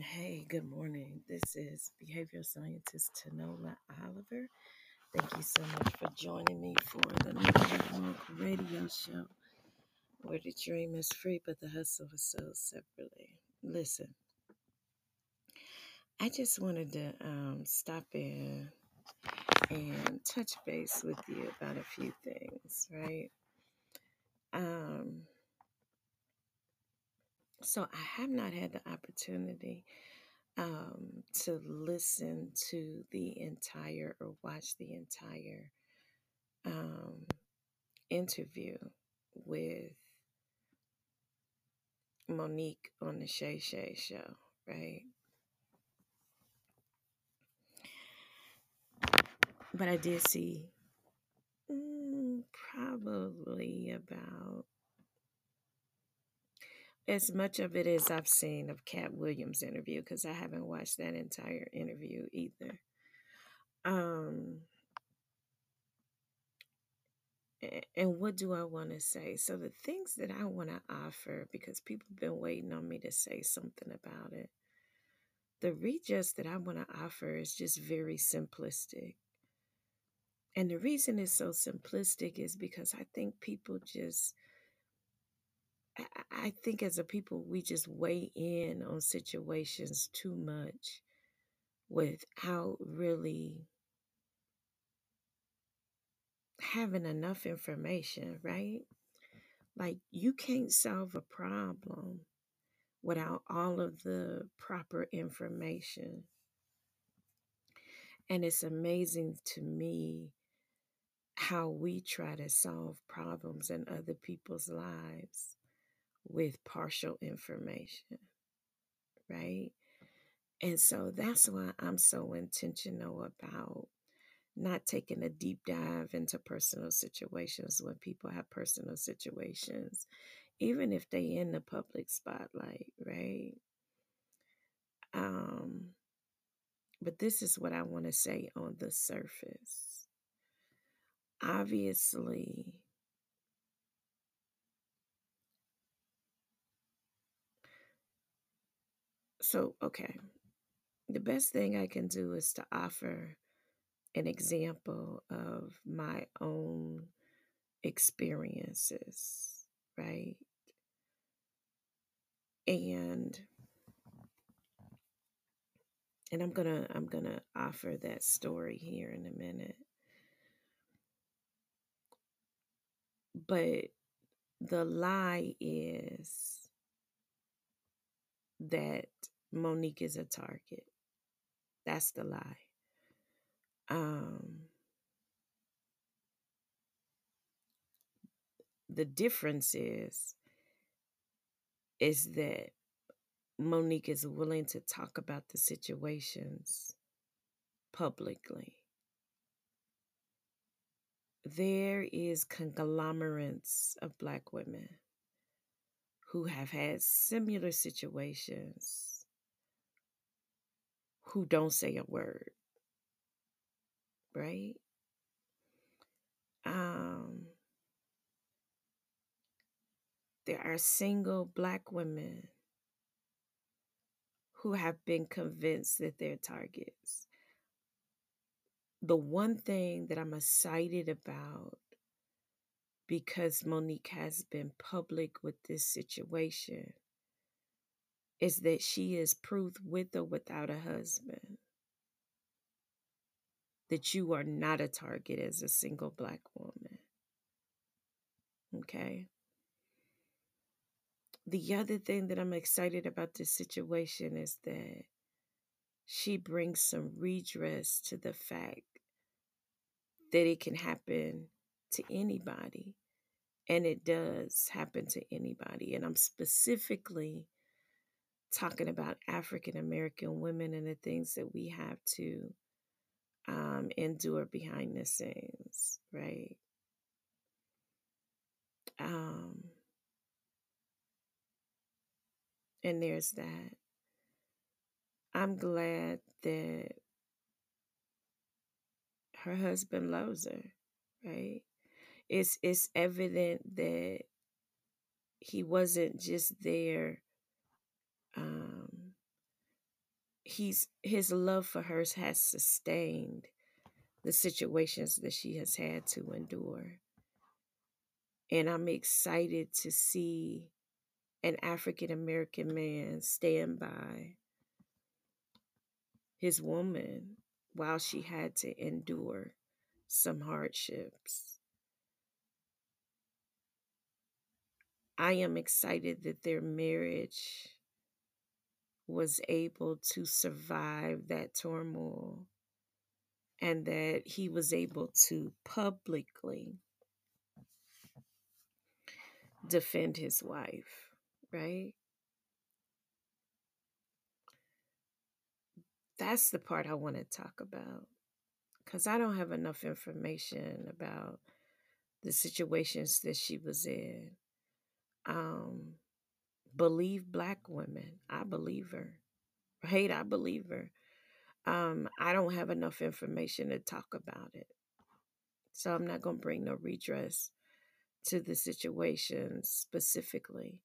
Hey, good morning. This is behavioral scientist Tenola Oliver. Thank you so much for joining me for the Midnight Walk radio show where the dream is free, but the hustle is sold separately. Listen, I just wanted to um, stop in and touch base with you about a few things, right? Um, so I have not had the opportunity um, to listen to the entire or watch the entire um, interview with Monique on the Shay Shay show, right? But I did see mm, probably about as much of it as I've seen of Katt Williams' interview because I haven't watched that entire interview either. Um, and what do I want to say? So the things that I want to offer, because people have been waiting on me to say something about it. The redress that I want to offer is just very simplistic. And the reason it's so simplistic is because I think people just, I think as a people, we just weigh in on situations too much without really having enough information, right? Like, you can't solve a problem without all of the proper information. And it's amazing to me how we try to solve problems in other people's lives with partial information, right? And so that's why I'm so intentional about not taking a deep dive into personal situations when people have personal situations, even if they in the public spotlight, right? Um, but this is what I want to say on the surface. Obviously, so okay, the best thing I can do is to offer an example of my own experiences, right? And and I'm gonna I'm gonna offer that story here in a minute. But the lie is that Monique is a target. That's the lie. Um, the difference is is that Monique is willing to talk about the situations publicly. There is conglomerates of black women who have had similar situations who don't say a word, right? Um, there are single black women who have been convinced that they're targets. The one thing that I'm excited about because Monique has been public with this situation is that she is proof with or without a husband that you are not a target as a single black woman. Okay. The other thing that I'm excited about this situation is that she brings some redress to the fact that it can happen to anybody. And it does happen to anybody. And I'm specifically talking about African American women and the things that we have to um, endure behind the scenes, right? Um, and there's that. I'm glad that her husband loves her, right? It's it's evident that he wasn't just there um, he's his love for her has sustained the situations that she has had to endure. And I'm excited to see an African American man stand by his woman while she had to endure some hardships. I am excited that their marriage was able to survive that turmoil and that he was able to publicly defend his wife, right? That's the part I want to talk about because I don't have enough information about the situations that she was in. Um, believe black women. I believe her. Right? I believe her. Um, I don't have enough information to talk about it. So I'm not going to bring no redress to the situation specifically.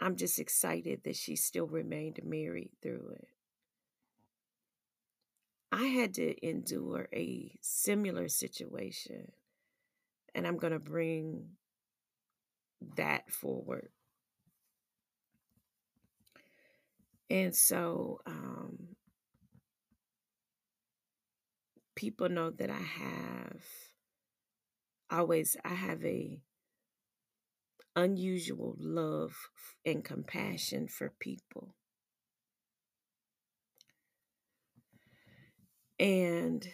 I'm just excited that she still remained married through it. I had to endure a similar situation, and I'm going to bring that forward. And so, um, people know that I have always I have a unusual love and compassion for people. And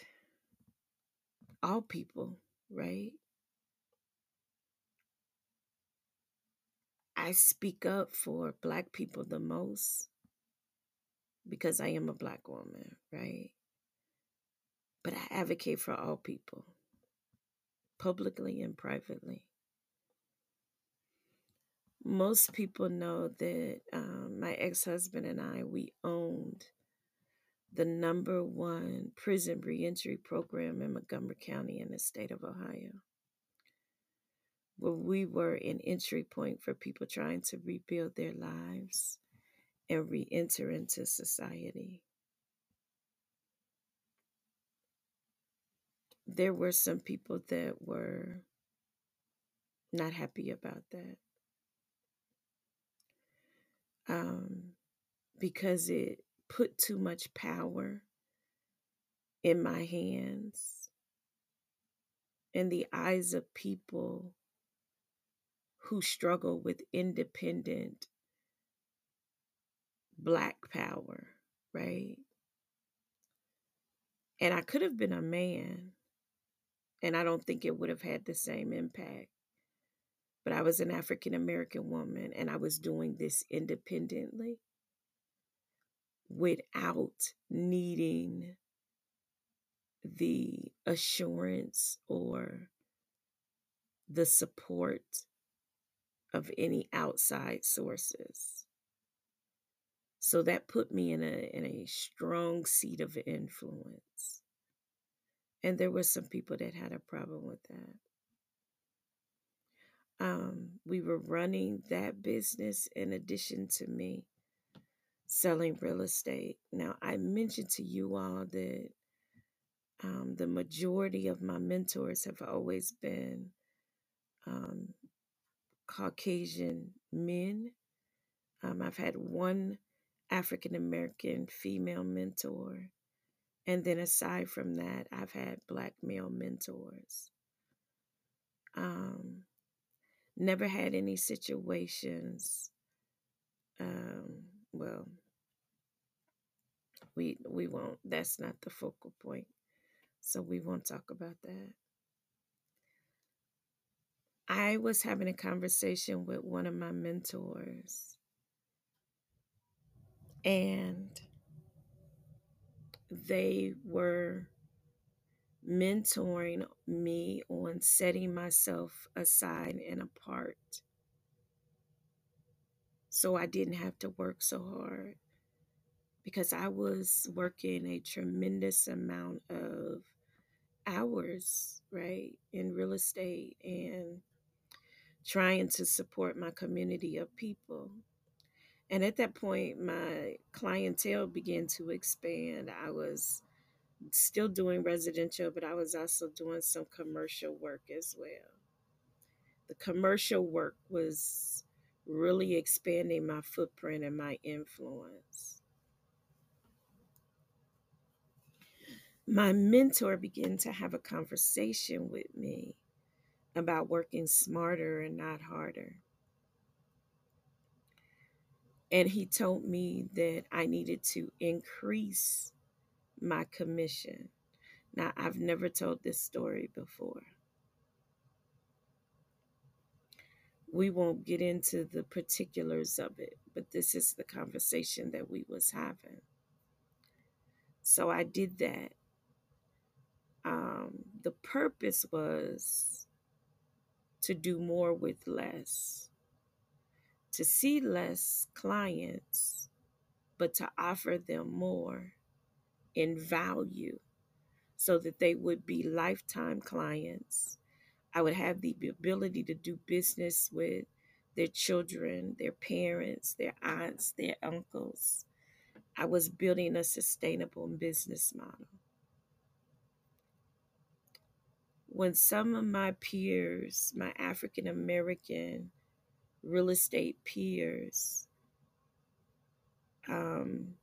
all people, right? I speak up for black people the most because I am a black woman, right? But I advocate for all people, publicly and privately. Most people know that um, my ex husband and I, we owned the number one prison reentry program in Montgomery County in the state of Ohio, where we were an entry point for people trying to rebuild their lives and re enter into society. There were some people that were not happy about that um, because it put too much power in my hands in the eyes of people who struggle with independent black power, right? And I could have been a man, and I don't think it would have had the same impact. But I was an African American woman, and I was doing this independently without needing the assurance or the support of any outside sources. So that put me in a in a strong seat of influence. And there were some people that had a problem with that. Um, we were running that business in addition to me selling real estate. Now, I mentioned to you all that um, the majority of my mentors have always been um, Caucasian men. Um, I've had one African American female mentor. And then aside from that, I've had black male mentors. Um, never had any situations. Um, well, we we won't. That's not the focal point, so we won't talk about that. I was having a conversation with one of my mentors and they were mentoring me on setting myself aside and apart so I didn't have to work so hard because I was working a tremendous amount of hours, right, in real estate and trying to support my community of people. And at that point, my clientele began to expand. I was still doing residential, but I was also doing some commercial work as well. The commercial work was really expanding my footprint and my influence. My mentor began to have a conversation with me about working smarter and not harder. And he told me that I needed to increase my commission. Now, I've never told this story before. We won't get into the particulars of it, but this is the conversation that we was having. So I did that. Um, the purpose was to do more with less, to see less clients, but to offer them more in value so that they would be lifetime clients. I would have the ability to do business with their children, their parents, their aunts, their uncles. I was building a sustainable business model. When some of my peers, my African American real estate peers, um,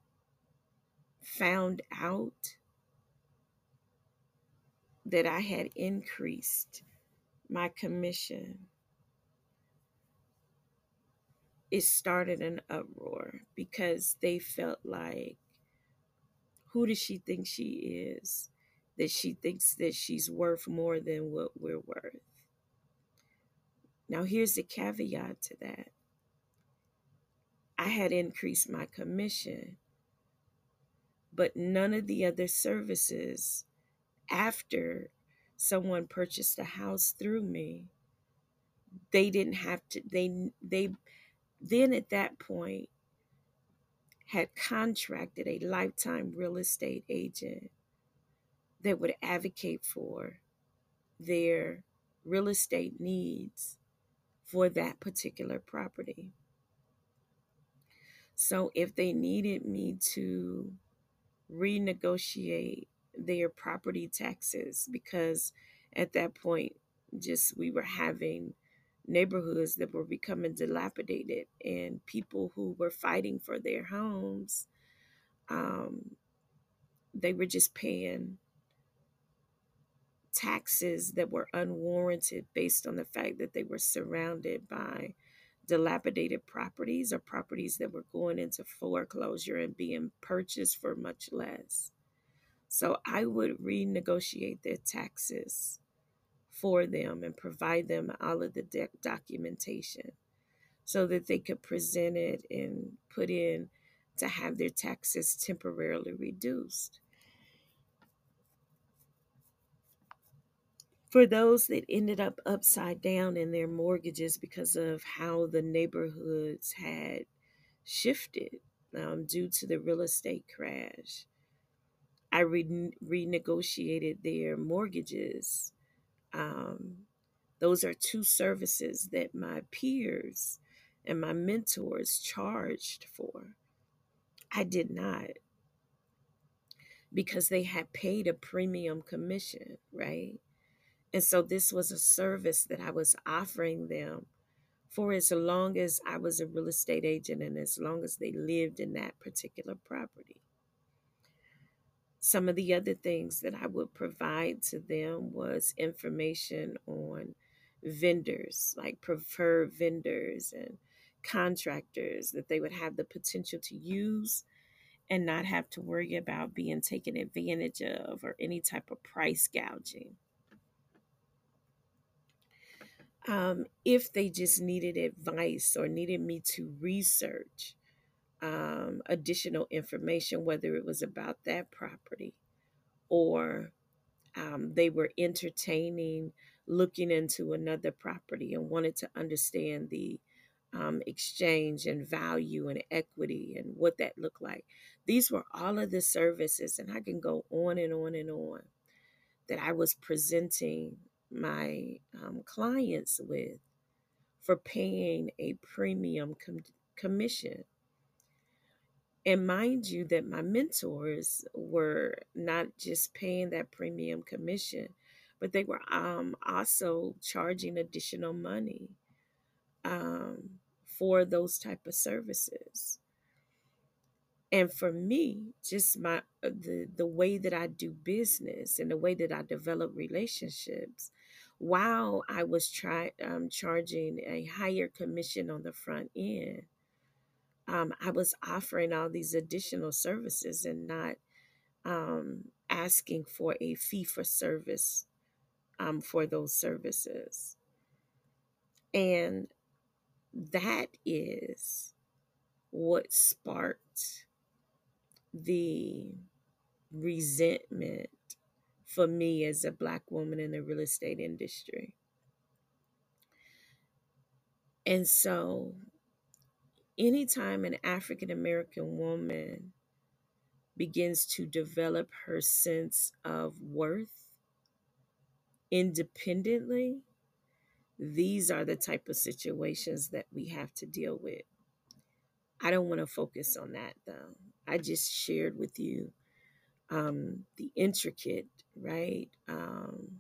found out that I had increased my commission, it started an uproar because they felt like, who does she think she is? That she thinks that she's worth more than what we're worth. Now, here's the caveat to that. I had increased my commission, but none of the other services after someone purchased a house through me they didn't have to they they then at that point had contracted a lifetime real estate agent that would advocate for their real estate needs for that particular property. So if they needed me to renegotiate their property taxes, because at that point, just we were having neighborhoods that were becoming dilapidated and people who were fighting for their homes, um, they were just paying taxes that were unwarranted based on the fact that they were surrounded by dilapidated properties or properties that were going into foreclosure and being purchased for much less. So I would renegotiate their taxes for them and provide them all of the de- documentation so that they could present it and put in to have their taxes temporarily reduced. For those that ended up upside down in their mortgages because of how the neighborhoods had shifted um, due to the real estate crash, I re- renegotiated their mortgages. Um, those are two services that my peers and my mentors charged for. I did not because they had paid a premium commission, right? And so this was a service that I was offering them for as long as I was a real estate agent and as long as they lived in that particular property. Some of the other things that I would provide to them was information on vendors, like preferred vendors and contractors that they would have the potential to use and not have to worry about being taken advantage of or any type of price gouging um, if they just needed advice or needed me to research um, additional information, whether it was about that property or um, they were entertaining looking into another property and wanted to understand the um, exchange and value and equity and what that looked like. These were all of the services, and I can go on and on and on that I was presenting my um, clients with for paying a premium com- commission. And mind you, that my mentors were not just paying that premium commission, but they were um, also charging additional money um, for those type of services. And for me, just my uh, the the way that I do business and the way that I develop relationships, while I was try um, charging a higher commission on the front end, um, I was offering all these additional services and not um, asking for a fee for service um, for those services. And that is what sparked the resentment for me as a black woman in the real estate industry. And so, anytime an African American woman begins to develop her sense of worth independently, these are the type of situations that we have to deal with. I don't want to focus on that though. I just shared with you um, the intricate, right, um,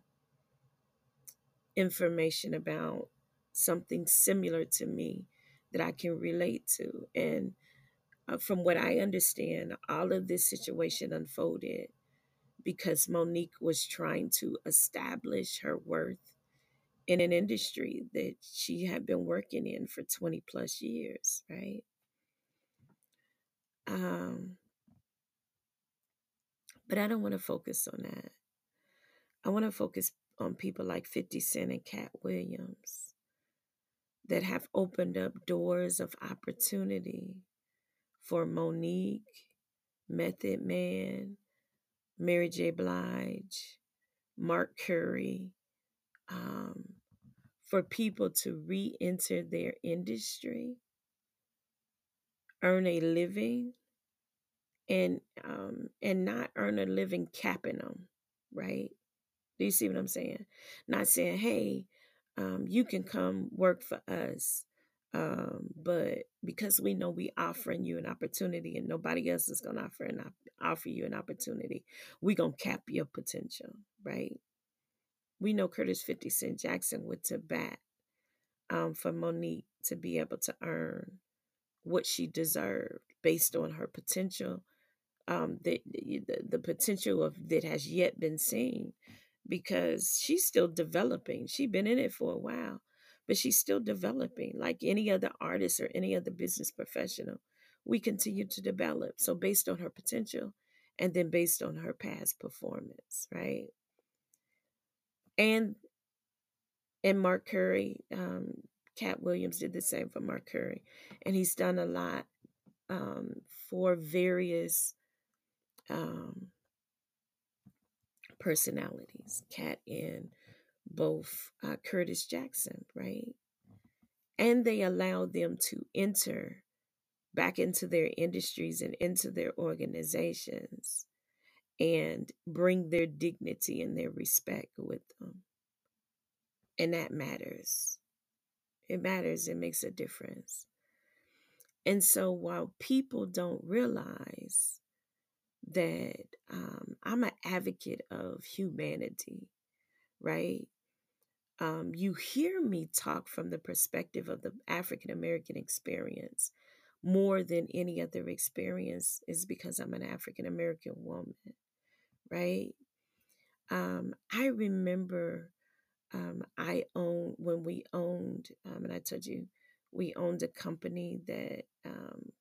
information about something similar to me that I can relate to. And uh, from what I understand, all of this situation unfolded because Monique was trying to establish her worth in an industry that she had been working in for 20 plus years, right? Um, but I don't want to focus on that. I want to focus on people like 50 Cent and Katt Williams that have opened up doors of opportunity for Monique, Method Man, Mary J. Blige, Mark Curry, um, for people to re enter their industry, earn a living, and um, and not earn a living capping them, right? Do you see what I'm saying? Not saying, hey, um, you can come work for us. Um, but because we know we offering you an opportunity and nobody else is to offer an op- offer you an opportunity, we to cap your potential, right? We know Curtis 50 Cent Jackson went to bat um, for Monique to be able to earn what she deserved based on her potential, um, the, the the potential of that has yet been seen because she's still developing. She's been in it for a while, but she's still developing like any other artist or any other business professional. We continue to develop. So based on her potential and then based on her past performance, right? And and Mark Curry, um, Katt Williams did the same for Mark Curry. And he's done a lot um, for various um, personalities, Katt and both uh, Curtis Jackson, right? And they allow them to enter back into their industries and into their organizations and bring their dignity and their respect with them. And that matters. It matters, it makes a difference. And so while people don't realize that um, I'm an advocate of humanity, right? Um, you hear me talk from the perspective of the African American experience more than any other experience is because I'm an African American woman, right? Um, I remember um, I owned when we owned, um, and I told you we owned a company that um,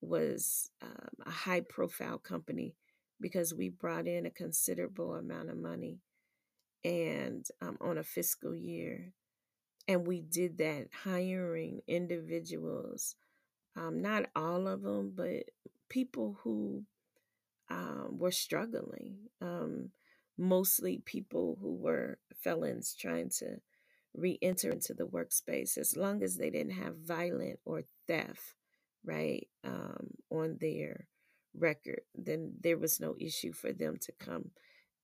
was um, a high profile company because we brought in a considerable amount of money and um, on a fiscal year. And we did that hiring individuals, um, not all of them, but people who um, were struggling, um, mostly people who were felons trying to re enter into the workspace, as long as they didn't have violent or theft right, um, on their record, then there was no issue for them to come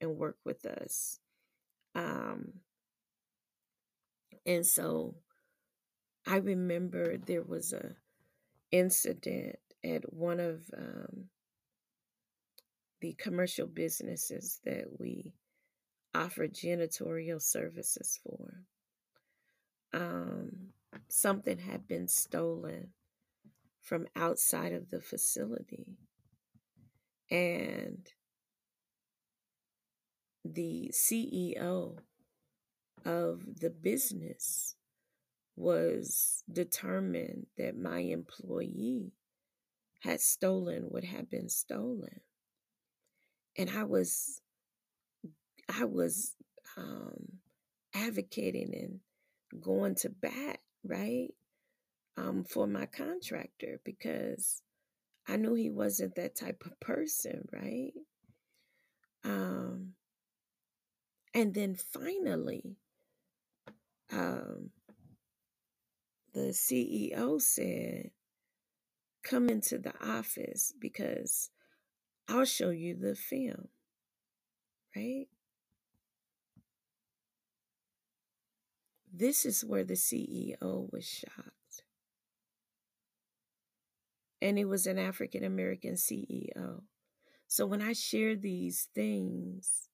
and work with us. Um, and so I remember there was a incident at one of um, the commercial businesses that we offer janitorial services for. Um, something had been stolen from outside of the facility. And the CEO of the business was determined that my employee had stolen what had been stolen. And I was I was um, advocating and going to bat, right, um, for my contractor because I knew he wasn't that type of person, right? Um, and then finally, um, the CEO said, Come into the office because I'll show you the film, right? This is where the CEO was shocked. And it was an African American CEO. So when I share these things,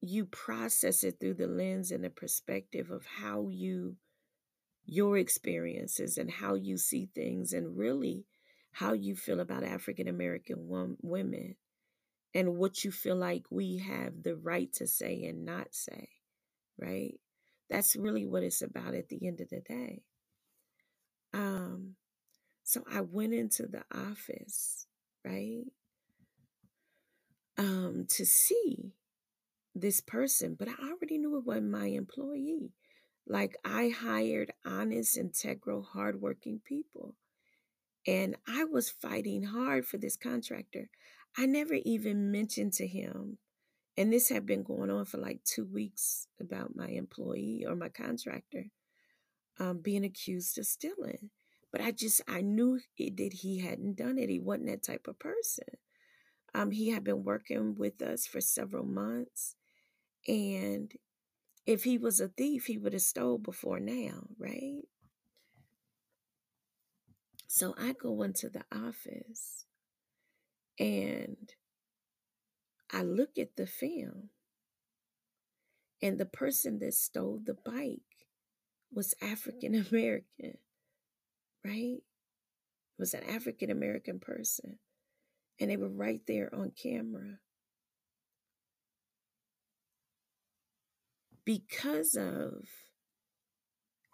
you process it through the lens and the perspective of how you, your experiences and how you see things, and really how you feel about African American women and what you feel like we have the right to say and not say, right? That's really what it's about at the end of the day. Um, so I went into the office, right? Um, to see this person, but I already knew it wasn't my employee. Like I hired honest, integral, hardworking people. And I was fighting hard for this contractor. I never even mentioned to him, and this had been going on for like two weeks about my employee or my contractor um, being accused of stealing. But I just, I knew it, that he hadn't done it. He wasn't that type of person. Um, he had been working with us for several months. And if he was a thief, he would have stole before now, right? So I go into the office and I look at the film, and the person that stole the bike was African American, right? Was an African American person. And they were right there on camera. Because of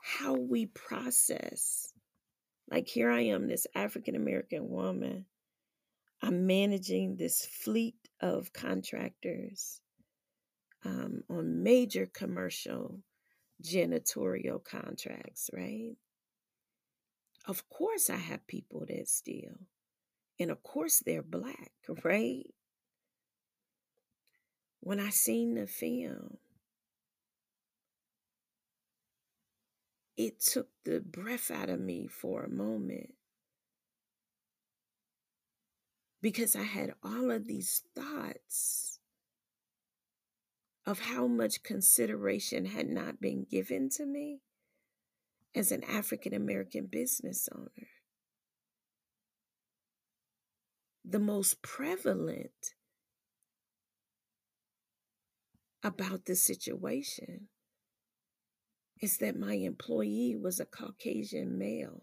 how we process, like here I am, this African American woman I'm managing this fleet of contractors um, on major commercial janitorial contracts, right? Of course, I have people that steal. And of course, they're black, right? When I seen the film, it took the breath out of me for a moment because I had all of these thoughts of how much consideration had not been given to me as an African American business owner. The most prevalent about the situation is that my employee was a Caucasian male.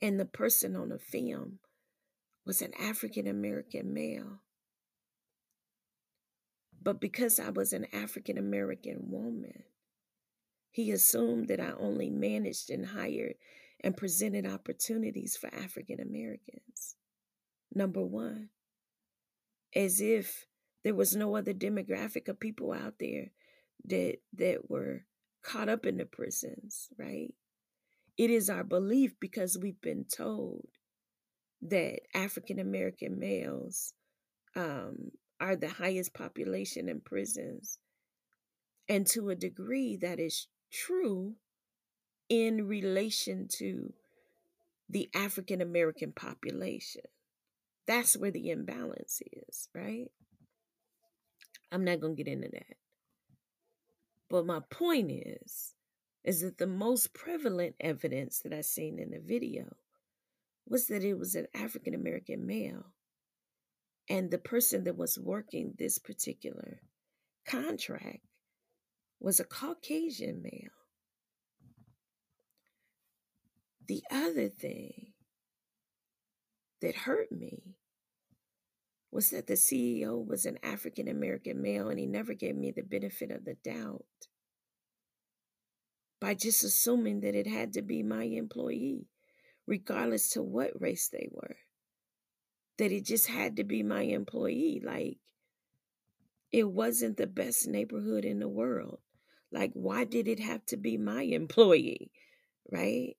And the person on the film was an African American male. But because I was an African American woman, he assumed that I only managed and hired and presented opportunities for African Americans. Number one, as if there was no other demographic of people out there that that were caught up in the prisons, right? It is our belief because we've been told that African American males um, are the highest population in prisons. And to a degree, that is true in relation to the African American population. That's where the imbalance is, right? I'm not going to get into that. But my point is is that the most prevalent evidence that I seen in the video was that it was an African American male. And the person that was working this particular contract was a Caucasian male. The other thing that hurt me was that the CEO was an African American male and he never gave me the benefit of the doubt by just assuming that it had to be my employee, regardless to what race they were. That it just had to be my employee. Like, it wasn't the best neighborhood in the world. Like, why did it have to be my employee? Right?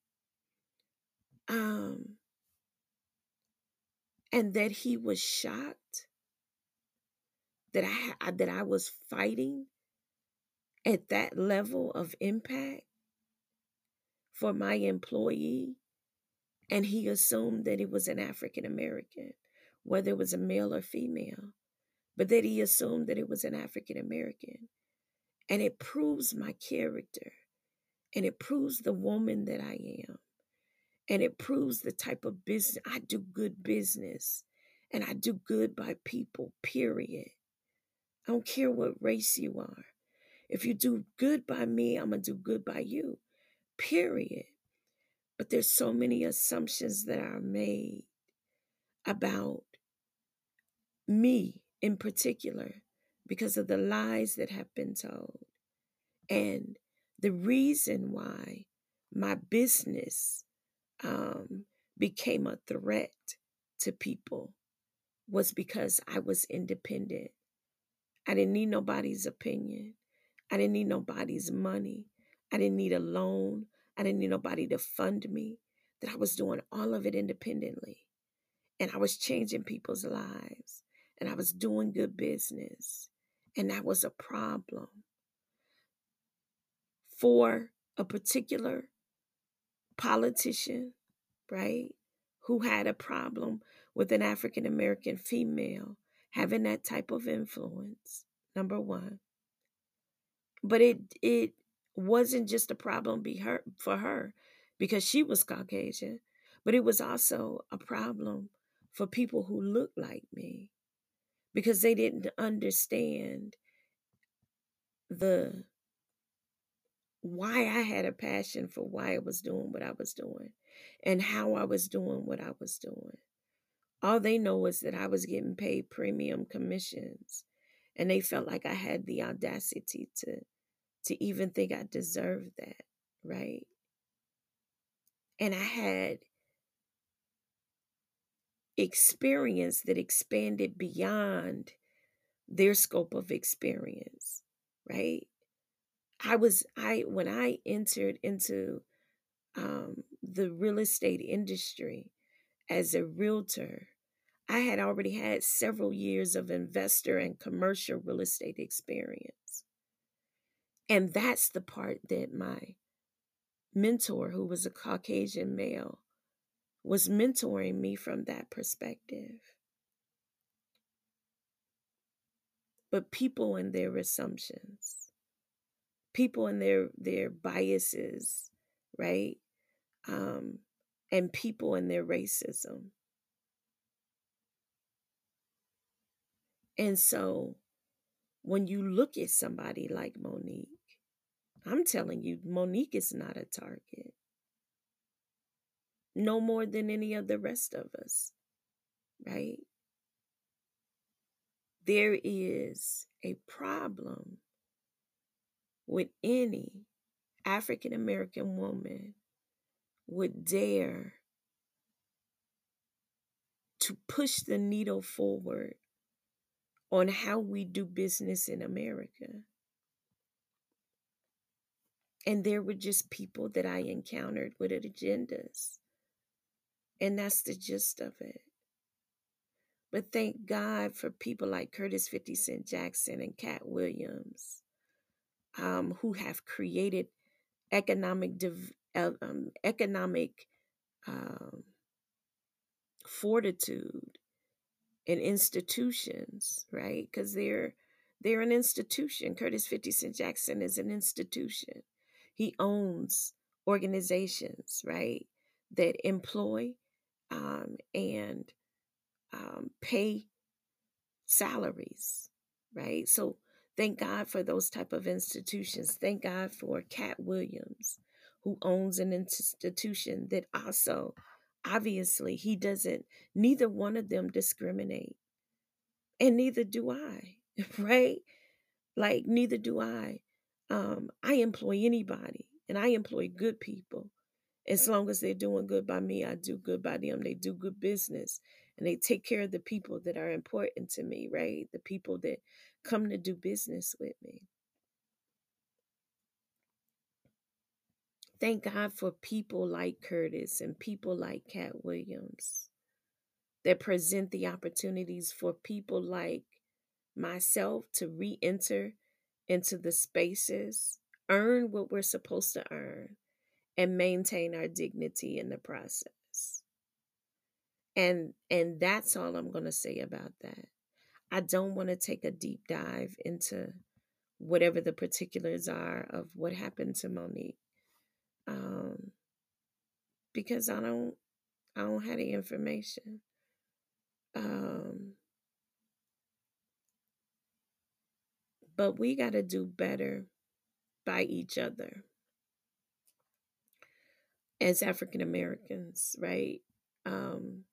Um, and that he was shocked that I that I was fighting at that level of impact for my employee and he assumed that it was an African American whether it was a male or female but that he assumed that it was an African American and it proves my character and it proves the woman that I am and it proves the type of business I do good business and I do good by people, period. I don't care what race you are. If you do good by me, I'm going to do good by you, period. But there's so many assumptions that are made about me in particular because of the lies that have been told. And the reason why my business um, became a threat to people was because I was independent. I didn't need nobody's opinion. I didn't need nobody's money. I didn't need a loan. I didn't need nobody to fund me. That I was doing all of it independently. And I was changing people's lives. And I was doing good business. And that was a problem for a particular politician, right, who had a problem with an African American female having that type of influence. Number one. But it it wasn't just a problem be her for her because she was Caucasian, but it was also a problem for people who looked like me because they didn't understand the why I had a passion for why I was doing what I was doing and how I was doing what I was doing. All they know is that I was getting paid premium commissions and they felt like I had the audacity to to even think I deserved that, right? And I had experience that expanded beyond their scope of experience, right? I was I when I entered into um, the real estate industry as a realtor, I had already had several years of investor and commercial real estate experience. And that's the part that my mentor, who was a Caucasian male, was mentoring me from that perspective. But people and their assumptions people and their their biases, right? Um, and people and their racism. And so when you look at somebody like Monique, I'm telling you, Monique is not a target. No more than any of the rest of us, right? There is a problem with any African American woman would dare to push the needle forward on how we do business in America. And there were just people that I encountered with agendas. And that's the gist of it. But thank God for people like Curtis 50 Cent Jackson and Katt Williams um, who have created economic div- um, economic um, fortitude in institutions, right? Because they're they're an institution. Curtis 50 Cent Jackson is an institution. He owns organizations, right, that employ um, and um, pay salaries, right? So thank God for those type of institutions. Thank God for Katt Williams, who owns an institution that also, obviously, he doesn't. Neither one of them discriminate, and neither do I, right? Like neither do I. Um, I employ anybody, and I employ good people. As long as they're doing good by me, I do good by them. They do good business and they take care of the people that are important to me, right? The people that come to do business with me. Thank God for people like Curtis and people like Katt Williams that present the opportunities for people like myself to re enter into the spaces, earn what we're supposed to earn, and maintain our dignity in the process. And and that's all I'm going to say about that. I don't want to take a deep dive into whatever the particulars are of what happened to Monique. Um because I don't I don't have the information. Um but we got to do better by each other as African Americans, right? Um,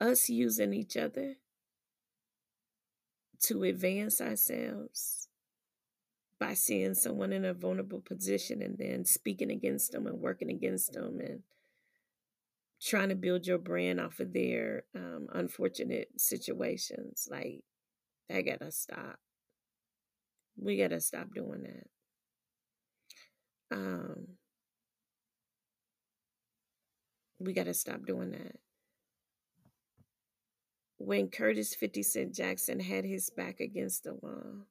us using each other to advance ourselves by seeing someone in a vulnerable position and then speaking against them and working against them and trying to build your brand off of their um, unfortunate situations. Like, that gotta stop. We gotta stop doing that. Um, we gotta stop doing that when Curtis 50 Cent Jackson had his back against the wall,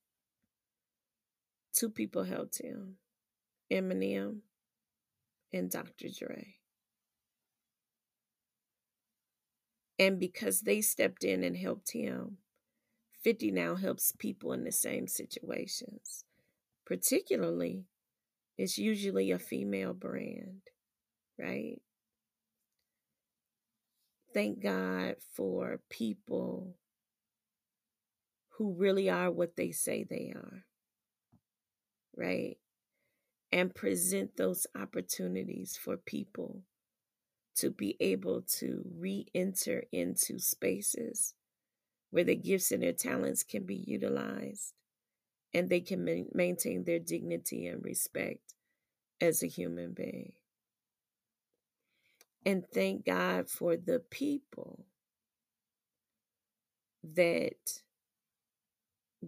two people helped him Eminem and Dr. Dre. And because they stepped in and helped him, 50 now helps people in the same situations. Particularly, it's usually a female brand, right? Thank God for people who really are what they say they are, right? And present those opportunities for people to be able to re enter into spaces where their gifts and their talents can be utilized and they can ma- maintain their dignity and respect as a human being and thank God for the people that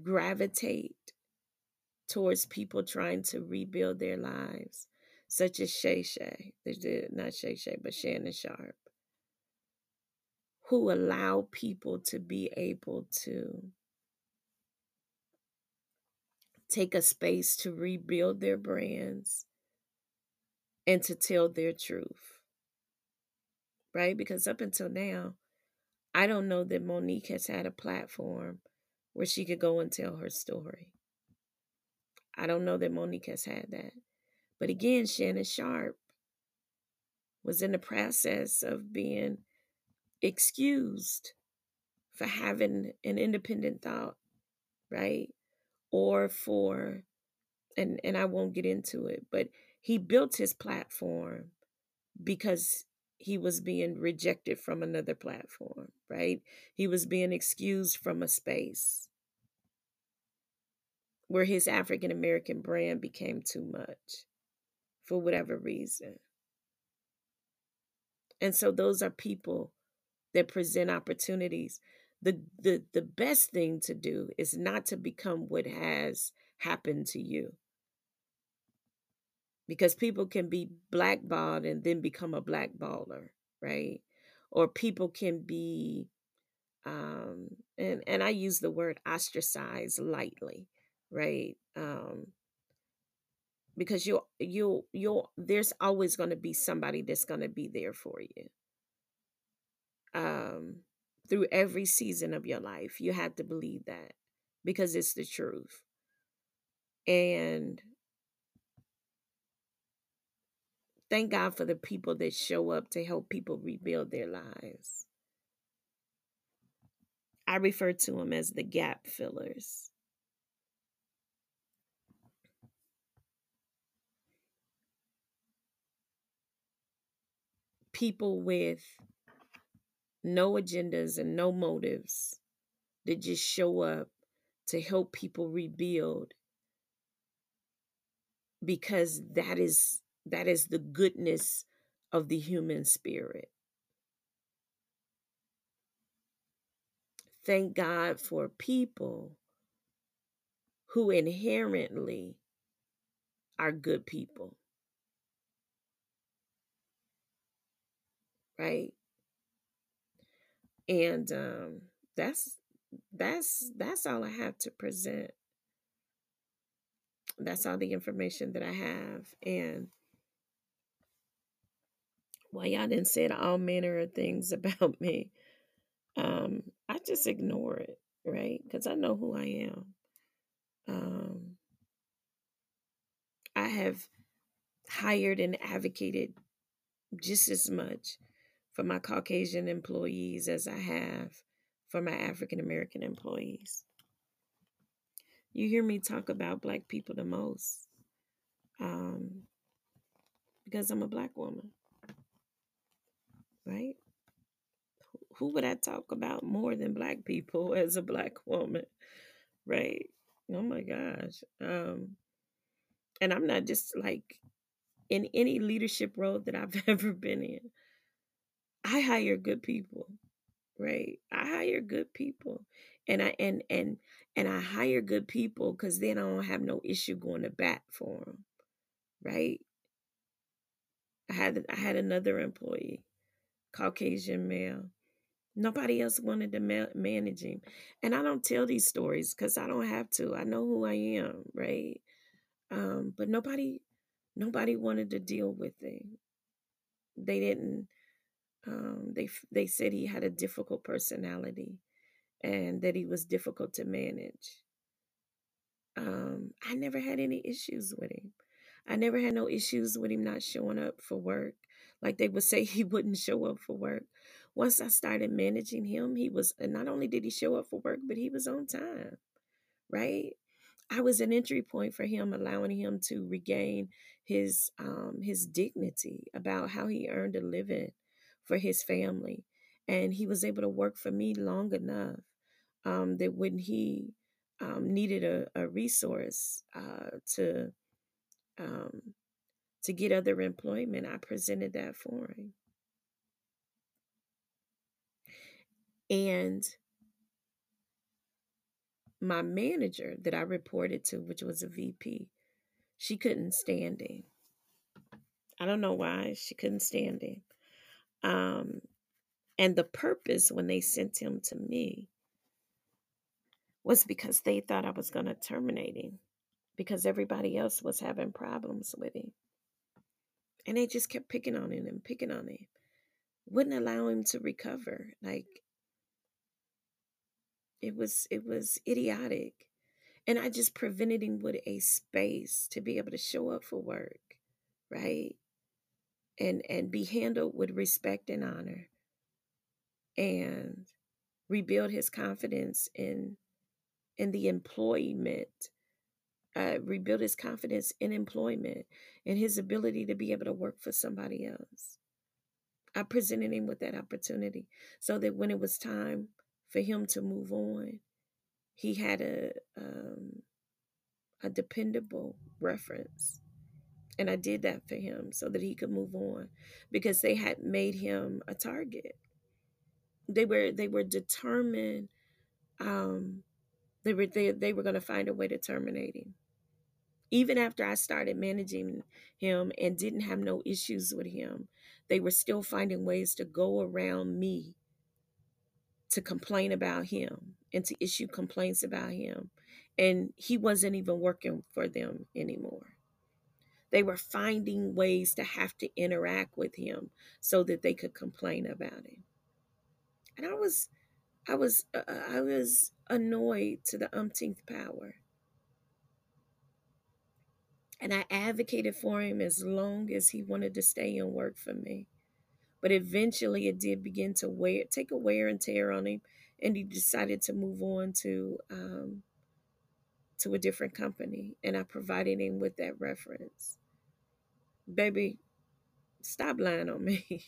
gravitate towards people trying to rebuild their lives, such as Shay Shay, not Shay Shay, but Shannon Sharpe, who allow people to be able to take a space to rebuild their brands and to tell their truth right? Because up until now, I don't know that Monique has had a platform where she could go and tell her story. I don't know that Monique has had that. But again, Shannon Sharpe was in the process of being excused for having an independent thought, right? Or for and and I won't get into it, but he built his platform because he was being rejected from another platform, right? He was being excused from a space where his African American brand became too much for whatever reason. And so those are people that present opportunities. The, the the best thing to do is not to become what has happened to you because people can be blackballed and then become a blackballer, right? Or people can be, um, and and I use the word ostracized lightly, right? Um, because you'll you'll you'll there's always going to be somebody that's going to be there for you. Um, through every season of your life, you have to believe that because it's the truth. And Thank God for the people that show up to help people rebuild their lives. I refer to them as the gap fillers. People with no agendas and no motives that just show up to help people rebuild because that is that is the goodness of the human spirit. Thank God for people who inherently are good people. Right? And um that's that's that's all I have to present. That's all the information that I have. And well, y'all didn't say all manner of things about me. Um, I just ignore it, right? Because I know who I am. Um, I have hired and advocated just as much for my Caucasian employees as I have for my African American employees. You hear me talk about black people the most um, because I'm a black woman, right? Who would I talk about more than black people as a black woman, right? Oh my gosh. Um, and I'm not just like in any leadership role that I've ever been in. I hire good people, right? I hire good people, and I and and and I hire good people because then I don't have no issue going to bat for them, right? I had I had another employee, Caucasian male. Nobody else wanted to ma- manage him, and I don't tell these stories because I don't have to. I know who I am, right? Um, but nobody, nobody wanted to deal with him. They didn't um, they they said he had a difficult personality and that he was difficult to manage. Um, I never had any issues with him. I never had no issues with him not showing up for work. Like they would say he wouldn't show up for work. Once I started managing him, he was and not only did he show up for work, but he was on time. Right? I was an entry point for him, allowing him to regain his um, his dignity about how he earned a living for his family. And he was able to work for me long enough um, that when he um, needed a, a resource uh, to um, to get other employment, I presented that for him. And my manager that I reported to, which was a VP, she couldn't stand him. I don't know why she couldn't stand him. Um, and the purpose when they sent him to me was because they thought I was going to terminate him because everybody else was having problems with him. And they just kept picking on him and picking on him. Wouldn't allow him to recover. Like it was it was idiotic. And I just prevented him with a space to be able to show up for work, right? And and be handled with respect and honor. And rebuild his confidence in in the employment uh, rebuild his confidence in employment and his ability to be able to work for somebody else. I presented him with that opportunity so that when it was time for him to move on, he had a um, a dependable reference, and I did that for him so that he could move on because they had made him a target. They were they were determined. Um, they were they, they were going to find a way to terminate him. Even after I started managing him and didn't have no issues with him, they were still finding ways to go around me to complain about him and to issue complaints about him. And he wasn't even working for them anymore. They were finding ways to have to interact with him so that they could complain about him. And I was I was uh, I was annoyed to the umpteenth power. And I advocated for him as long as he wanted to stay and work for me. But eventually it did begin to wear, take a wear and tear on him. And he decided to move on to um, to a different company. And I provided him with that reference. Baby, stop lying on me.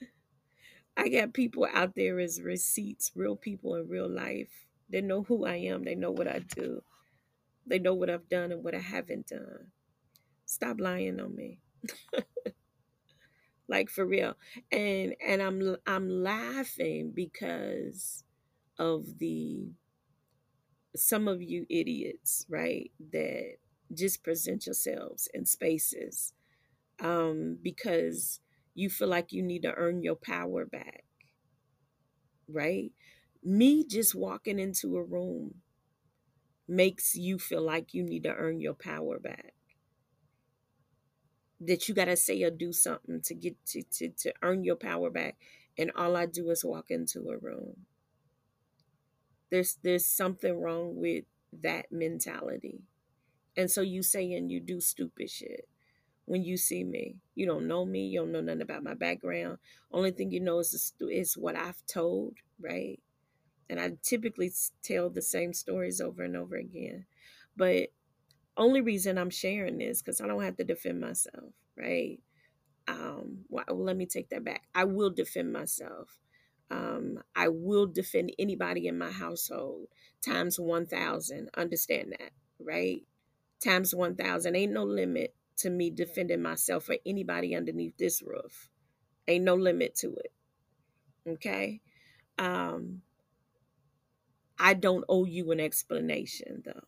I got people out there as receipts, real people in real life. They know who I am. They know what I do. They know what I've done and what I haven't done. Stop lying on me. like for real. And and I'm I'm laughing because of the some of you idiots, right? That just present yourselves in spaces um because you feel like you need to earn your power back, right? Me just walking into a room makes you feel like you need to earn your power back. That you got to say or do something to get to, to, to earn your power back. And all I do is walk into a room. There's there's something wrong with that mentality. And so you say and you do stupid shit when you see me. You don't know me. You don't know nothing about my background. Only thing you know is is what I've told, right? And I typically tell the same stories over and over again. But only reason I'm sharing this because I don't have to defend myself, right? Um, well, let me take that back. I will defend myself. Um, I will defend anybody in my household times 1,000. Understand that, right? Times 1,000. Ain't no limit to me defending myself or anybody underneath this roof. Ain't no limit to it. Okay? Um, I don't owe you an explanation, though.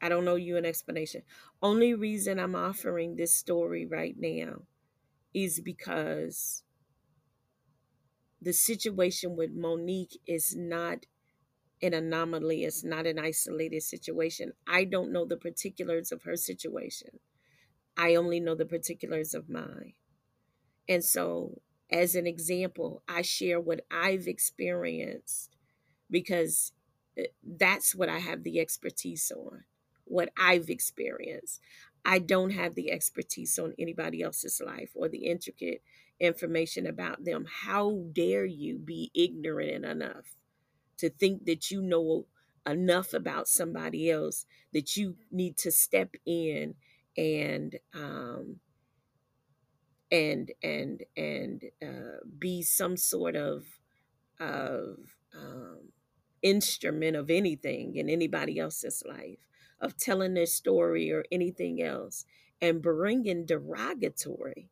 I don't owe you an explanation. Only reason I'm offering this story right now is because the situation with Monique is not an anomaly, it's not an isolated situation. I don't know the particulars of her situation. I only know the particulars of mine. And so as an example, I share what I've experienced because eh, that's what I have the expertise on, what I've experienced. I don't have the expertise on anybody else's life or the intricate information about them. How dare you be ignorant enough to think that you know enough about somebody else that you need to step in and um, and and and uh, be some sort of of um, instrument of anything in anybody else's life of telling their story or anything else and bringing derogatory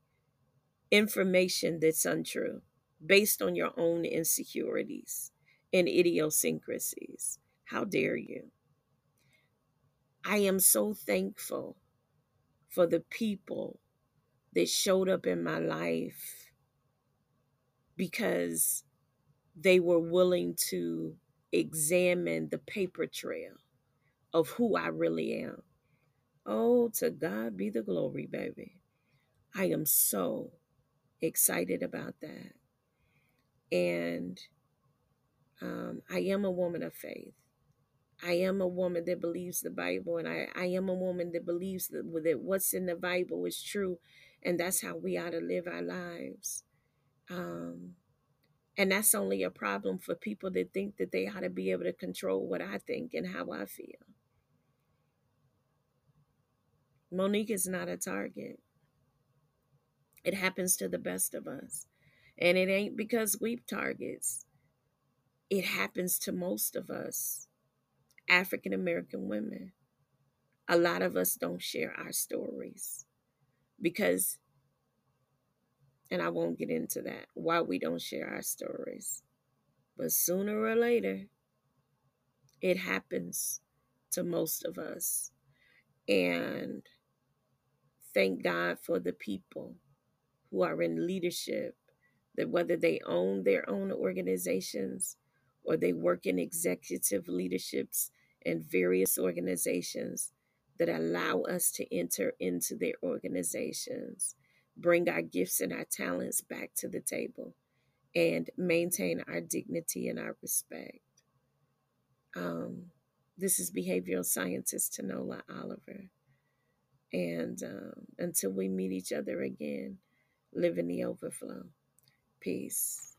information that's untrue based on your own insecurities and idiosyncrasies. How dare you? I am so thankful for the people that showed up in my life because they were willing to examine the paper trail of who I really am. Oh, to God be the glory, baby. I am so excited about that. And um, I am a woman of faith. I am a woman that believes the Bible, and I, I am a woman that believes that, that what's in the Bible is true and that's how we ought to live our lives. Um, and that's only a problem for people that think that they ought to be able to control what I think and how I feel. Monique is not a target. It happens to the best of us. And it ain't because we targets. It happens to most of us, African American women. A lot of us don't share our stories because and I won't get into that why we don't share our stories. But sooner or later, it happens to most of us. And thank God for the people who are in leadership, that whether they own their own organizations or they work in executive leaderships in various organizations, that allow us to enter into their organizations, bring our gifts and our talents back to the table, and maintain our dignity and our respect. Um, This is behavioral scientist Tenola Oliver. And um, until we meet each other again, live in the overflow. Peace.